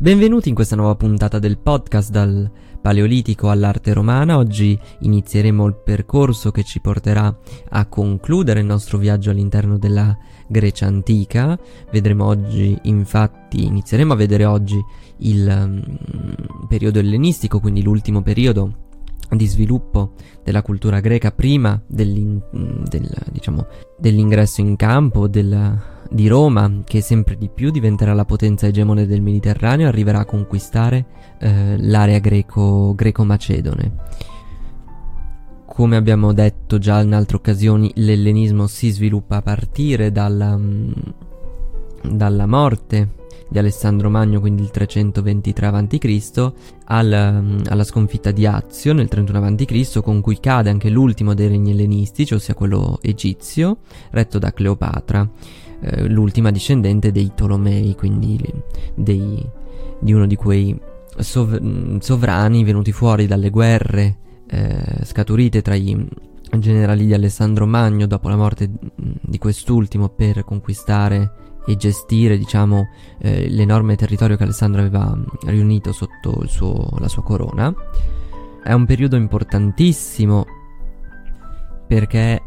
Benvenuti in questa nuova puntata del podcast dal Paleolitico all'arte romana. Oggi inizieremo il percorso che ci porterà a concludere il nostro viaggio all'interno della Grecia antica. Vedremo oggi, infatti, inizieremo a vedere oggi il um, periodo ellenistico, quindi l'ultimo periodo di sviluppo della cultura greca prima del, diciamo, dell'ingresso in campo, del di Roma, che sempre di più diventerà la potenza egemone del Mediterraneo, arriverà a conquistare eh, l'area greco, greco-macedone. Come abbiamo detto già in altre occasioni, l'ellenismo si sviluppa a partire dalla, dalla morte di Alessandro Magno, quindi il 323 a.C., al, mm, alla sconfitta di Azio nel 31 a.C., con cui cade anche l'ultimo dei regni ellenistici, ossia quello egizio, retto da Cleopatra eh, l'ultima discendente dei Tolomei, quindi dei, di uno di quei sov- sovrani venuti fuori dalle guerre eh, scaturite tra i generali di Alessandro Magno dopo la morte di quest'ultimo per conquistare e gestire, diciamo, eh, l'enorme territorio che Alessandro aveva riunito sotto suo, la sua corona. È un periodo importantissimo perché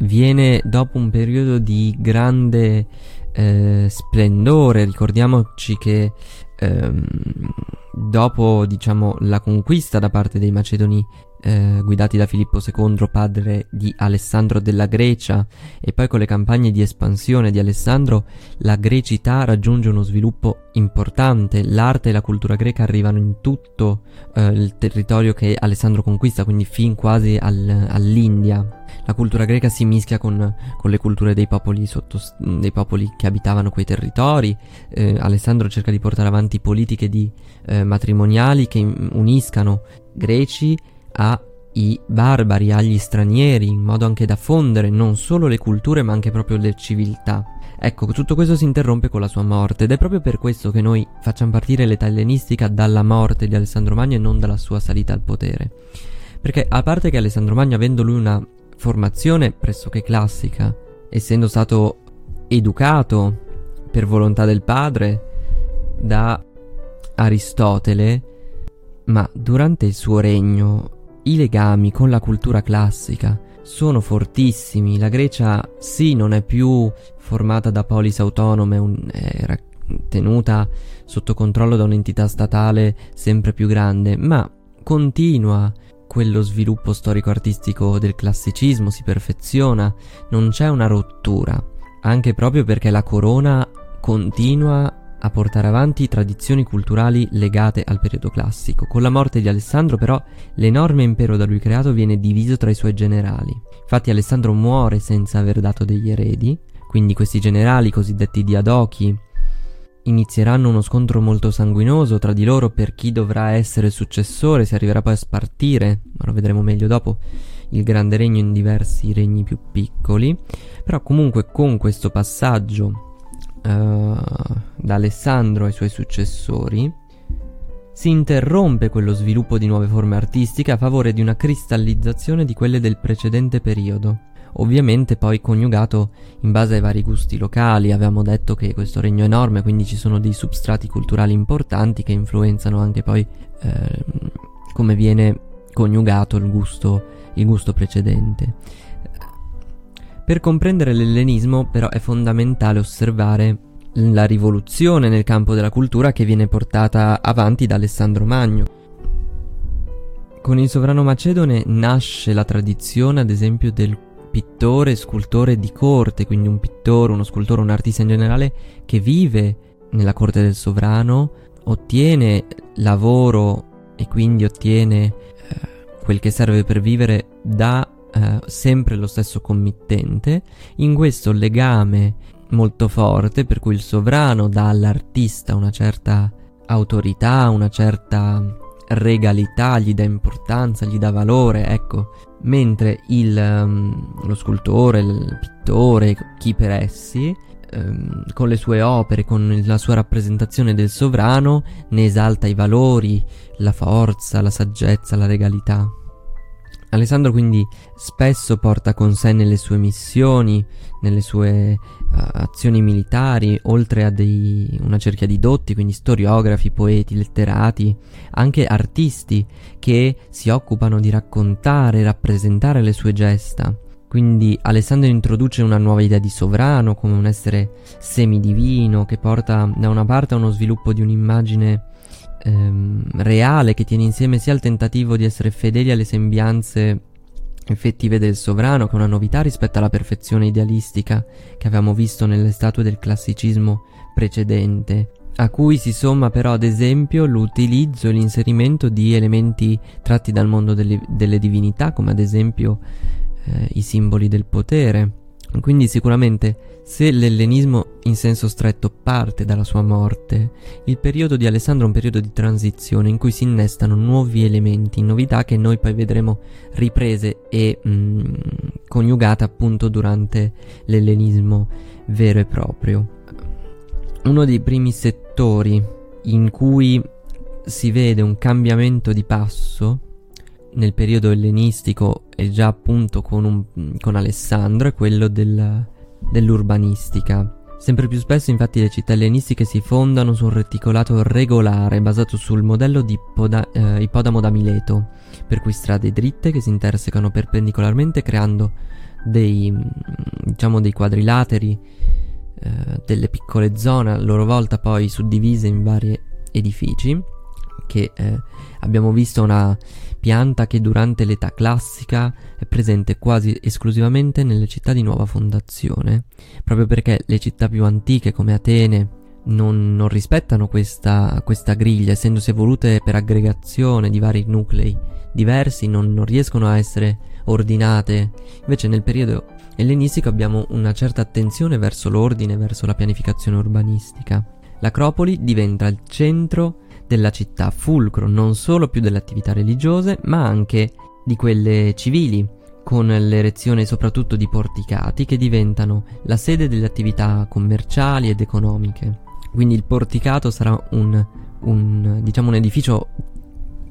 viene dopo un periodo di grande eh, splendore. Ricordiamoci che ehm, dopo diciamo, la conquista da parte dei Macedoni eh, guidati da Filippo II, padre di Alessandro della Grecia, e poi con le campagne di espansione di Alessandro, la grecità raggiunge uno sviluppo importante. L'arte e la cultura greca arrivano in tutto eh, il territorio che Alessandro conquista, quindi fin quasi al, all'India. La cultura greca si mischia con, con le culture dei popoli, sotto, dei popoli, che abitavano quei territori. Eh, Alessandro cerca di portare avanti politiche di, eh, matrimoniali che uniscano greci ai barbari, agli stranieri, in modo anche da fondere non solo le culture ma anche proprio le civiltà. Ecco, tutto questo si interrompe con la sua morte ed è proprio per questo che noi facciamo partire l'età ellenistica dalla morte di Alessandro Magno e non dalla sua salita al potere. Perché a parte che Alessandro Magno, avendo lui una formazione pressoché classica, essendo stato educato per volontà del padre da Aristotele, ma durante il suo regno i legami con la cultura classica sono fortissimi. La Grecia sì non è più formata da polis autonome, un, era tenuta sotto controllo da un'entità statale sempre più grande, ma continua quello sviluppo storico-artistico del classicismo, si perfeziona, non c'è una rottura, anche proprio perché la corona continua a portare avanti tradizioni culturali legate al periodo classico. Con la morte di Alessandro però l'enorme impero da lui creato viene diviso tra i suoi generali. Infatti Alessandro muore senza aver dato degli eredi, quindi questi generali cosiddetti diadochi inizieranno uno scontro molto sanguinoso tra di loro per chi dovrà essere il successore, si arriverà poi a spartire, ma lo vedremo meglio dopo, il grande regno in diversi regni più piccoli, però comunque con questo passaggio da Alessandro ai suoi successori, si interrompe quello sviluppo di nuove forme artistiche a favore di una cristallizzazione di quelle del precedente periodo. Ovviamente poi coniugato in base ai vari gusti locali, avevamo detto che questo regno è enorme, quindi ci sono dei substrati culturali importanti che influenzano anche poi eh, come viene coniugato il gusto, il gusto precedente. Per comprendere l'ellenismo però è fondamentale osservare la rivoluzione nel campo della cultura che viene portata avanti da Alessandro Magno. Con il sovrano macedone nasce la tradizione, ad esempio, del pittore scultore di corte, quindi un pittore, uno scultore, un artista in generale che vive nella corte del sovrano, ottiene lavoro e quindi ottiene eh, quel che serve per vivere da eh, sempre lo stesso committente, in questo legame molto forte per cui il sovrano dà all'artista una certa autorità, una certa regalità, gli dà importanza, gli dà valore, ecco, mentre il, um, lo scultore, il pittore, chi per essi, um, con le sue opere, con la sua rappresentazione del sovrano, ne esalta i valori, la forza, la saggezza, la regalità. Alessandro quindi spesso porta con sé nelle sue missioni, nelle sue uh, azioni militari, oltre a dei, una cerchia di dotti, quindi storiografi, poeti, letterati, anche artisti che si occupano di raccontare rappresentare le sue gesta. Quindi Alessandro introduce una nuova idea di sovrano come un essere semidivino che porta da una parte a uno sviluppo di un'immagine ehm, reale che tiene insieme sia il tentativo di essere fedeli alle sembianze effettive del sovrano, che è una novità rispetto alla perfezione idealistica che avevamo visto nelle statue del classicismo precedente, a cui si somma però ad esempio l'utilizzo e l'inserimento di elementi tratti dal mondo delle, delle divinità, come ad esempio eh, i simboli del potere. Quindi sicuramente se l'ellenismo in senso stretto parte dalla sua morte, il periodo di Alessandro è un periodo di transizione in cui si innestano nuovi elementi, novità che noi poi vedremo riprese e mh, mm, coniugate appunto durante l'ellenismo vero e proprio. Uno dei primi settori in cui si vede un cambiamento di passo nel periodo ellenistico e già appunto con, un, con Alessandro è quello del, dell'urbanistica. Sempre più spesso infatti le città ellenistiche si fondano su un reticolato regolare basato sul modello di poda, eh, ipodamo da Mileto, per cui strade dritte che si intersecano perpendicolarmente creando dei, diciamo, dei quadrilateri, eh, delle piccole zone a loro volta poi suddivise in vari edifici che eh, abbiamo visto una pianta che durante l'età classica è presente quasi esclusivamente nelle città di nuova fondazione, proprio perché le città più antiche come Atene non, non rispettano questa, questa, griglia, essendosi evolute per aggregazione di vari nuclei diversi, non, non riescono a essere ordinate. Invece nel periodo ellenistico abbiamo una certa attenzione verso l'ordine, verso la pianificazione urbanistica. L'Acropoli diventa il centro della città, fulcro non solo più delle attività religiose, ma anche di quelle civili, con l'erezione soprattutto di porticati che diventano la sede delle attività commerciali ed economiche. Quindi il porticato sarà un, un, diciamo un edificio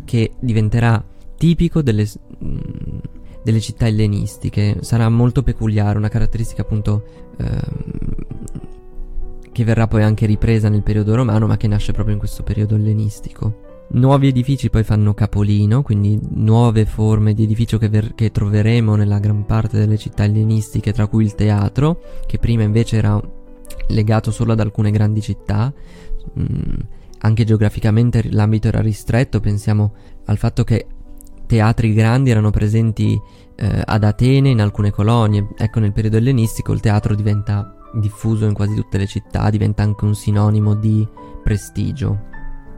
che diventerà tipico delle, delle, città ellenistiche, sarà molto peculiare, una caratteristica appunto eh, che verrà poi anche ripresa nel periodo romano, ma che nasce proprio in questo periodo ellenistico. Nuovi edifici poi fanno capolino, quindi nuove forme di edificio che, ver- che, troveremo nella gran parte delle città ellenistiche, tra cui il teatro, che prima invece era legato solo ad alcune grandi città. Mm, anche geograficamente l'ambito era ristretto, pensiamo al fatto che teatri grandi erano presenti eh, ad Atene in alcune colonie. Ecco, nel periodo ellenistico il teatro diventa diffuso in quasi tutte le città, diventa anche un sinonimo di prestigio.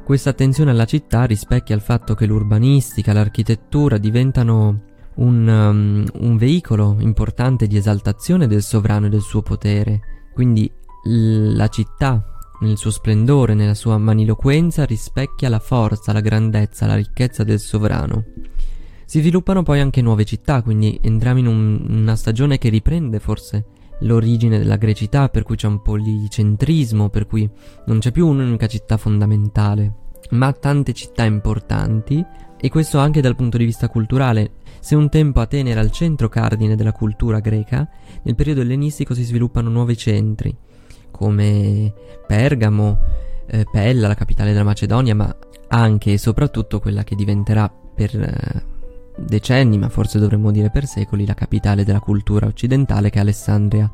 Questa attenzione alla città rispecchia il fatto che l'urbanistica, l'architettura diventano un, um, un veicolo importante di esaltazione del sovrano e del suo potere. Quindi l- la città, nel suo splendore, nella sua maniloquenza, rispecchia la forza, la grandezza, la ricchezza del sovrano. Si sviluppano poi anche nuove città, quindi entriamo in un, una stagione che riprende forse l'origine della grecità, per cui c'è un policentrismo, per cui non c'è più un'unica città fondamentale, ma tante città importanti, e questo anche dal punto di vista culturale. Se un tempo Atene era il centro cardine della cultura greca, nel periodo ellenistico si sviluppano nuovi centri, come Pergamo, eh, Pella, la capitale della Macedonia, ma anche e soprattutto quella che diventerà per eh, decenni, ma forse dovremmo dire per secoli, la capitale della cultura occidentale che è Alessandria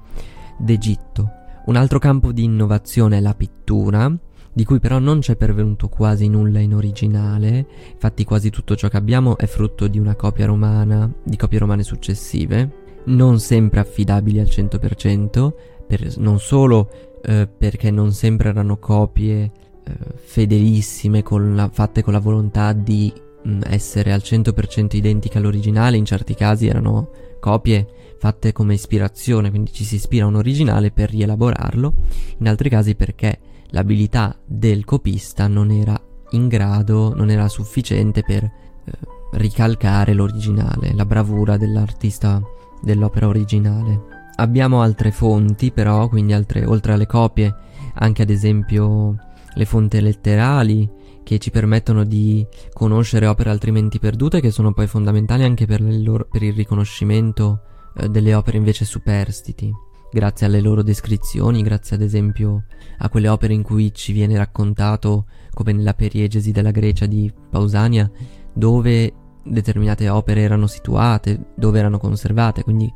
d'Egitto. Un altro campo di innovazione è la pittura, di cui però non c'è pervenuto quasi nulla in originale, infatti quasi tutto ciò che abbiamo è frutto di una copia romana, di copie romane successive, non sempre affidabili al 100%, per, non solo eh, perché non sempre erano copie eh, fedelissime con la, fatte con la volontà di essere al 100% identiche all'originale, in certi casi erano copie fatte come ispirazione, quindi ci si ispira a un originale per rielaborarlo, in altri casi perché l'abilità del copista non era in grado, non era sufficiente per eh, ricalcare l'originale, la bravura dell'artista dell'opera originale. Abbiamo altre fonti però, quindi altre, oltre alle copie, anche ad esempio le fonti letterali che ci permettono di conoscere opere altrimenti perdute, che sono poi fondamentali anche per, loro, per il riconoscimento eh, delle opere invece superstiti, grazie alle loro descrizioni, grazie ad esempio a quelle opere in cui ci viene raccontato, come nella periegesi della Grecia di Pausania, dove determinate opere erano situate, dove erano conservate, quindi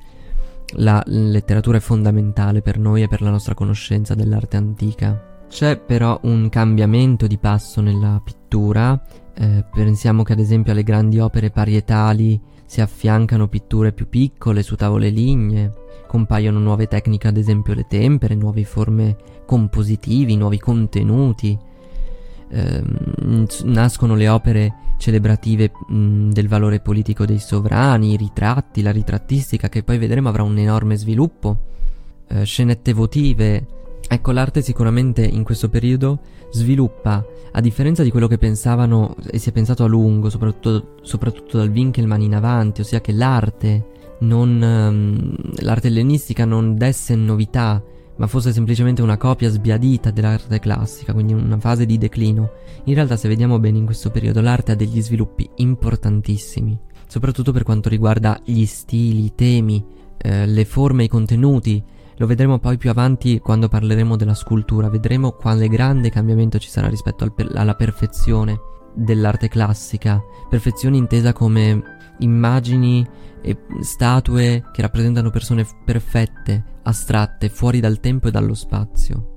la letteratura è fondamentale per noi e per la nostra conoscenza dell'arte antica. C'è però un cambiamento di passo nella pittura, eh, pensiamo che ad esempio alle grandi opere parietali si affiancano pitture più piccole su tavole lignee, compaiono nuove tecniche ad esempio le tempere, nuove forme compositivi, nuovi contenuti, eh, nascono le opere celebrative mh, del valore politico dei sovrani, i ritratti, la ritrattistica che poi vedremo avrà un enorme sviluppo, eh, scenette votive, Ecco, l'arte sicuramente in questo periodo sviluppa, a differenza di quello che pensavano e si è pensato a lungo, soprattutto, soprattutto dal Winkelmann in avanti, ossia che l'arte non, um, l'arte ellenistica non desse novità, ma fosse semplicemente una copia sbiadita dell'arte classica, quindi una fase di declino. In realtà, se vediamo bene in questo periodo, l'arte ha degli sviluppi importantissimi, soprattutto per quanto riguarda gli stili, i temi, eh, le forme, i contenuti, lo vedremo poi più avanti quando parleremo della scultura, vedremo quale grande cambiamento ci sarà rispetto al alla perfezione dell'arte classica, perfezione intesa come immagini e statue che rappresentano persone perfette, astratte, fuori dal tempo e dallo spazio.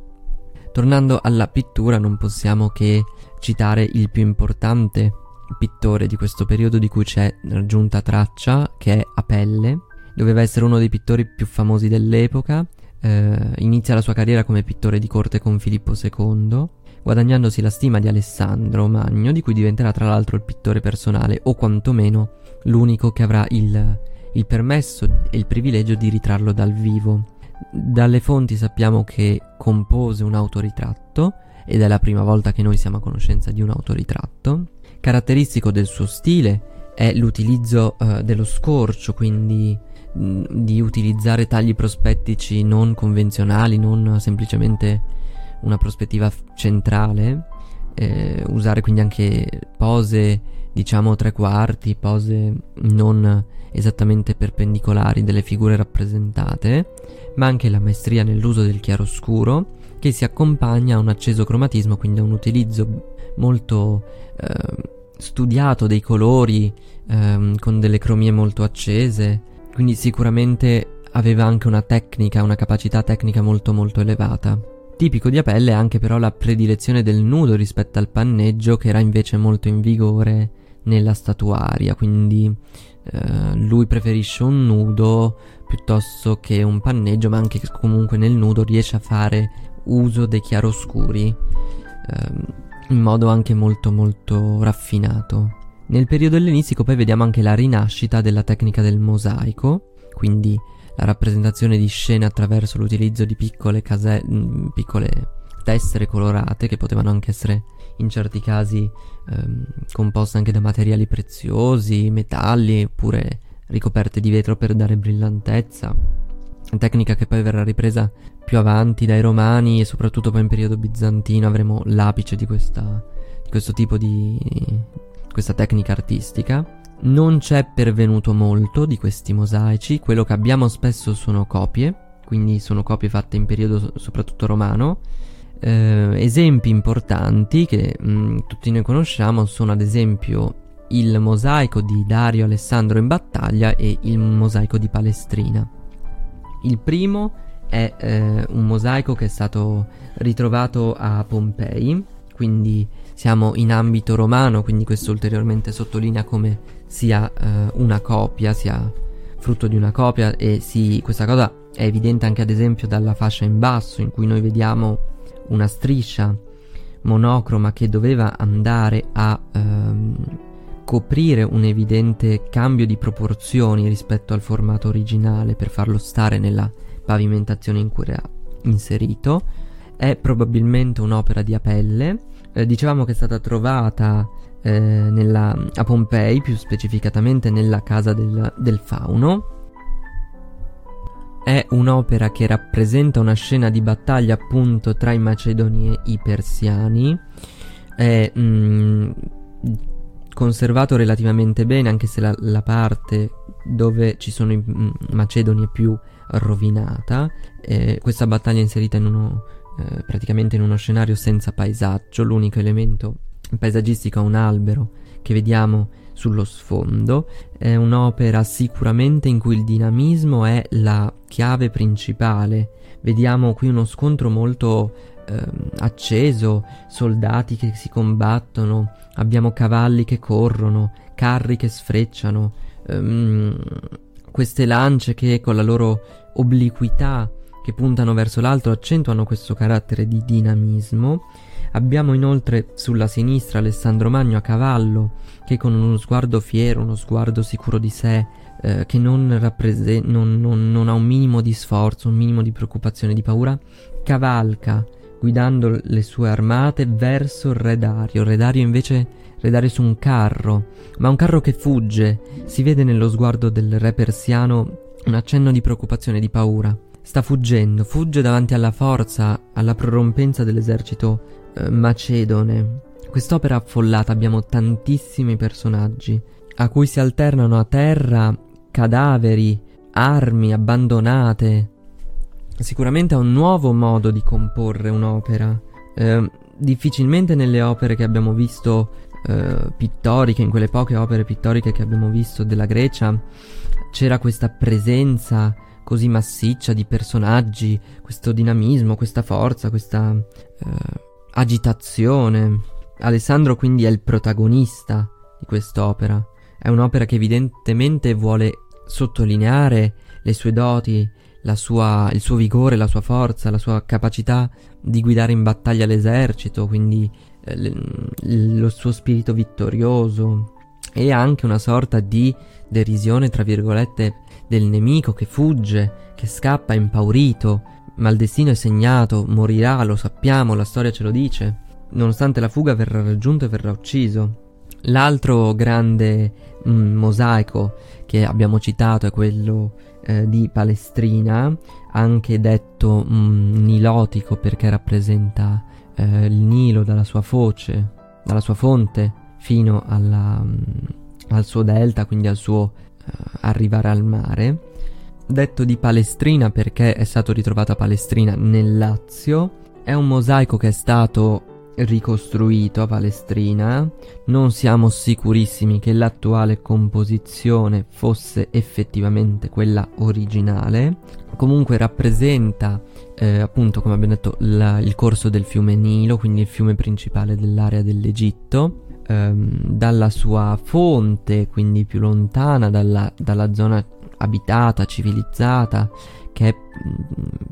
Tornando alla pittura non possiamo che citare il più importante pittore di questo periodo di cui c'è raggiunta traccia, che è Apelle, doveva essere uno dei pittori più famosi dell'epoca, eh, inizia la sua carriera come pittore di corte con Filippo II, guadagnandosi la stima di Alessandro Magno, di cui diventerà tra l'altro il pittore personale, o quantomeno l'unico che avrà il, il permesso e il privilegio di ritrarlo dal vivo. Dalle fonti sappiamo che compose un autoritratto, ed è la prima volta che noi siamo a conoscenza di un autoritratto. Caratteristico del suo stile è l'utilizzo uh, dello scorcio, quindi di utilizzare tagli prospettici non convenzionali, non semplicemente una prospettiva centrale, eh, usare quindi anche pose diciamo tre quarti, pose non esattamente perpendicolari delle figure rappresentate, ma anche la maestria nell'uso del chiaroscuro che si accompagna a un acceso cromatismo, quindi a un utilizzo molto eh, studiato dei colori eh, con delle cromie molto accese, quindi sicuramente aveva anche una tecnica, una capacità tecnica molto molto elevata. Tipico di Apelle è anche però la predilezione del nudo rispetto al panneggio che era invece molto in vigore nella statuaria, quindi eh, lui preferisce un nudo piuttosto che un panneggio, ma anche comunque nel nudo riesce a fare uso dei chiaroscuri eh, in modo anche molto molto raffinato. Nel periodo ellenistico poi vediamo anche la rinascita della tecnica del mosaico, quindi la rappresentazione di scene attraverso l'utilizzo di piccole, case- mm, piccole tessere colorate che potevano anche essere in certi casi ehm, composte anche da materiali preziosi, metalli oppure ricoperte di vetro per dare brillantezza. Tecnica che poi verrà ripresa più avanti dai romani e soprattutto poi in periodo bizantino avremo l'apice di, questa, di questo tipo di, questa tecnica artistica. Non c'è pervenuto molto di questi mosaici, quello che abbiamo spesso sono copie, quindi sono copie fatte in periodo soprattutto romano. Eh, esempi importanti che mh, mm, tutti noi conosciamo sono ad esempio il mosaico di Dario Alessandro in battaglia e il mosaico di Palestrina. Il primo è eh, un mosaico che è stato ritrovato a Pompei, quindi siamo in ambito romano, quindi questo ulteriormente sottolinea come sia eh, una copia, sia frutto di una copia e sì, questa cosa è evidente anche ad esempio dalla fascia in basso in cui noi vediamo una striscia monocroma che doveva andare a ehm, coprire un evidente cambio di proporzioni rispetto al formato originale per farlo stare nella pavimentazione in cui era inserito. È probabilmente un'opera di Apelle eh, dicevamo che è stata trovata eh, nella, a Pompei, più specificatamente nella casa del, del fauno. È un'opera che rappresenta una scena di battaglia appunto tra i macedoni e i persiani. è mh, mm, conservato relativamente bene, anche se la, la parte dove ci sono i mh, mm, macedoni è più rovinata. Eh, questa battaglia è inserita in uno, eh, praticamente in uno scenario senza paesaggio, l'unico elemento paesaggistico è un albero che vediamo sullo sfondo. È un'opera sicuramente in cui il dinamismo è la chiave principale. Vediamo qui uno scontro molto eh, acceso, soldati che si combattono, abbiamo cavalli che corrono, carri che sfrecciano, ehm, queste lance che con la loro obliquità che puntano verso l'alto accentuano questo carattere di dinamismo. Abbiamo inoltre sulla sinistra Alessandro Magno a cavallo che con uno sguardo fiero, uno sguardo sicuro di sé, eh, che non, rapprese- non, non, non ha un minimo di sforzo, un minimo di preoccupazione, di paura, cavalca guidando le sue armate verso il re Dario. Re Dario invece Re Dario su un carro, ma un carro che fugge. Si vede nello sguardo del re persiano un accenno di preoccupazione, di paura. Sta fuggendo, fugge davanti alla forza, alla prorompenza dell'esercito eh, macedone. Quest'opera affollata abbiamo tantissimi personaggi, a cui si alternano a terra cadaveri, armi abbandonate. Sicuramente è un nuovo modo di comporre un'opera. Eh, difficilmente nelle opere che abbiamo visto eh, pittoriche, in quelle poche opere pittoriche che abbiamo visto della Grecia, c'era questa presenza così massiccia di personaggi, questo dinamismo, questa forza, questa eh, agitazione. Alessandro quindi è il protagonista di quest'opera. È un'opera che evidentemente vuole sottolineare le sue doti, sua, il suo vigore, la sua forza, la sua capacità di guidare in battaglia l'esercito, quindi eh, l- lo suo spirito vittorioso e anche una sorta di derisione, tra virgolette, del nemico che fugge, che scappa impaurito, ma il destino è segnato, morirà, lo sappiamo, la storia ce lo dice nonostante la fuga verrà raggiunto e verrà ucciso. L'altro grande mm, mosaico che abbiamo citato è quello eh, di Palestrina, anche detto mm, nilotico perché rappresenta eh, il Nilo dalla sua foce, dalla sua fonte fino alla, mm, al suo delta, quindi al suo arrivare al mare. Detto di Palestrina perché è stato ritrovato a Palestrina nel Lazio, è un mosaico che è stato ricostruito a Palestrina, non siamo sicurissimi che l'attuale composizione fosse effettivamente quella originale, comunque rappresenta eh, appunto come abbiamo detto la, il corso del fiume Nilo, quindi il fiume principale dell'area dell'Egitto, ehm, dalla sua fonte, quindi più lontana dalla, dalla zona abitata, civilizzata, che è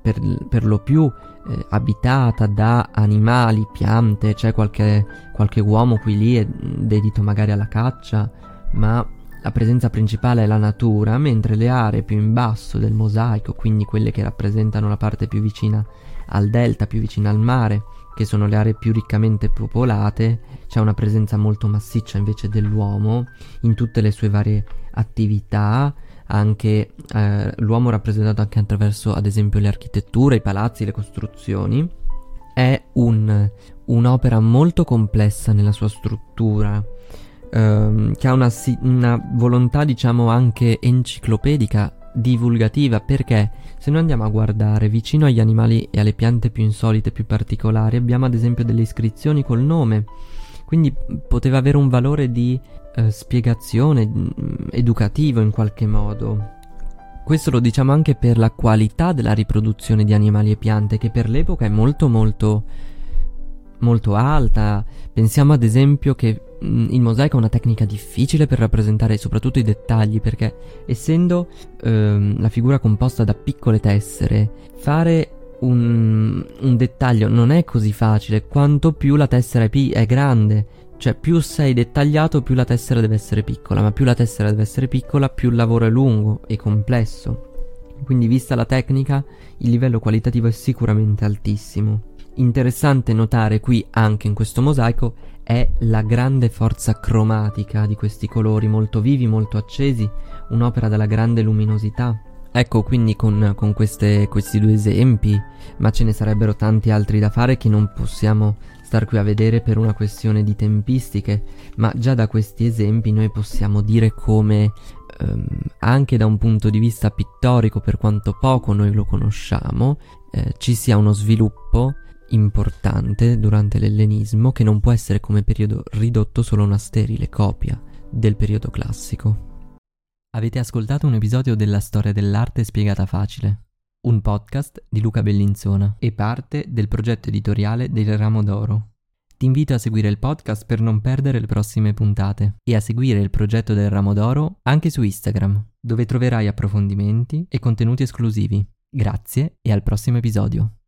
per, per lo più eh, abitata da animali, piante, c'è qualche, qualche uomo qui lì è dedito magari alla caccia, ma la presenza principale è la natura, mentre le aree più in basso del mosaico, quindi quelle che rappresentano la parte più vicina al delta, più vicina al mare, che sono le aree più riccamente popolate, c'è una presenza molto massiccia invece dell'uomo in tutte le sue varie attività, anche eh, l'uomo rappresentato anche attraverso ad esempio le architetture, i palazzi, le costruzioni. È un, un'opera molto complessa nella sua struttura, ehm, che ha una, una volontà diciamo anche enciclopedica, divulgativa, perché se noi andiamo a guardare vicino agli animali e alle piante più insolite, più particolari, abbiamo ad esempio delle iscrizioni col nome, quindi poteva avere un valore di eh, spiegazione mm, educativo in qualche modo. Questo lo diciamo anche per la qualità della riproduzione di animali e piante che per l'epoca è molto molto molto alta. Pensiamo ad esempio che mh, il mosaico è una tecnica difficile per rappresentare soprattutto i dettagli perché essendo ehm, la figura composta da piccole tessere, fare un, un, dettaglio non è così facile, quanto più la tessera è, pi- è grande. Cioè, più sei dettagliato, più la tessera deve essere piccola, ma più la tessera deve essere piccola, più il lavoro è lungo e complesso. Quindi, vista la tecnica, il livello qualitativo è sicuramente altissimo. Interessante notare qui, anche in questo mosaico, è la grande forza cromatica di questi colori molto vivi, molto accesi, un'opera dalla grande luminosità, Ecco, quindi con, con queste, questi due esempi, ma ce ne sarebbero tanti altri da fare che non possiamo star qui a vedere per una questione di tempistiche, ma già da questi esempi noi possiamo dire come ehm, anche da un punto di vista pittorico, per quanto poco noi lo conosciamo, eh, ci sia uno sviluppo importante durante l'ellenismo che non può essere come periodo ridotto solo una sterile copia del periodo classico. Avete ascoltato un episodio della storia dell'arte spiegata facile, un podcast di Luca Bellinzona e parte del progetto editoriale del Ramo d'Oro. Ti invito a seguire il podcast per non perdere le prossime puntate e a seguire il progetto del Ramo d'Oro anche su Instagram, dove troverai approfondimenti e contenuti esclusivi. Grazie e al prossimo episodio.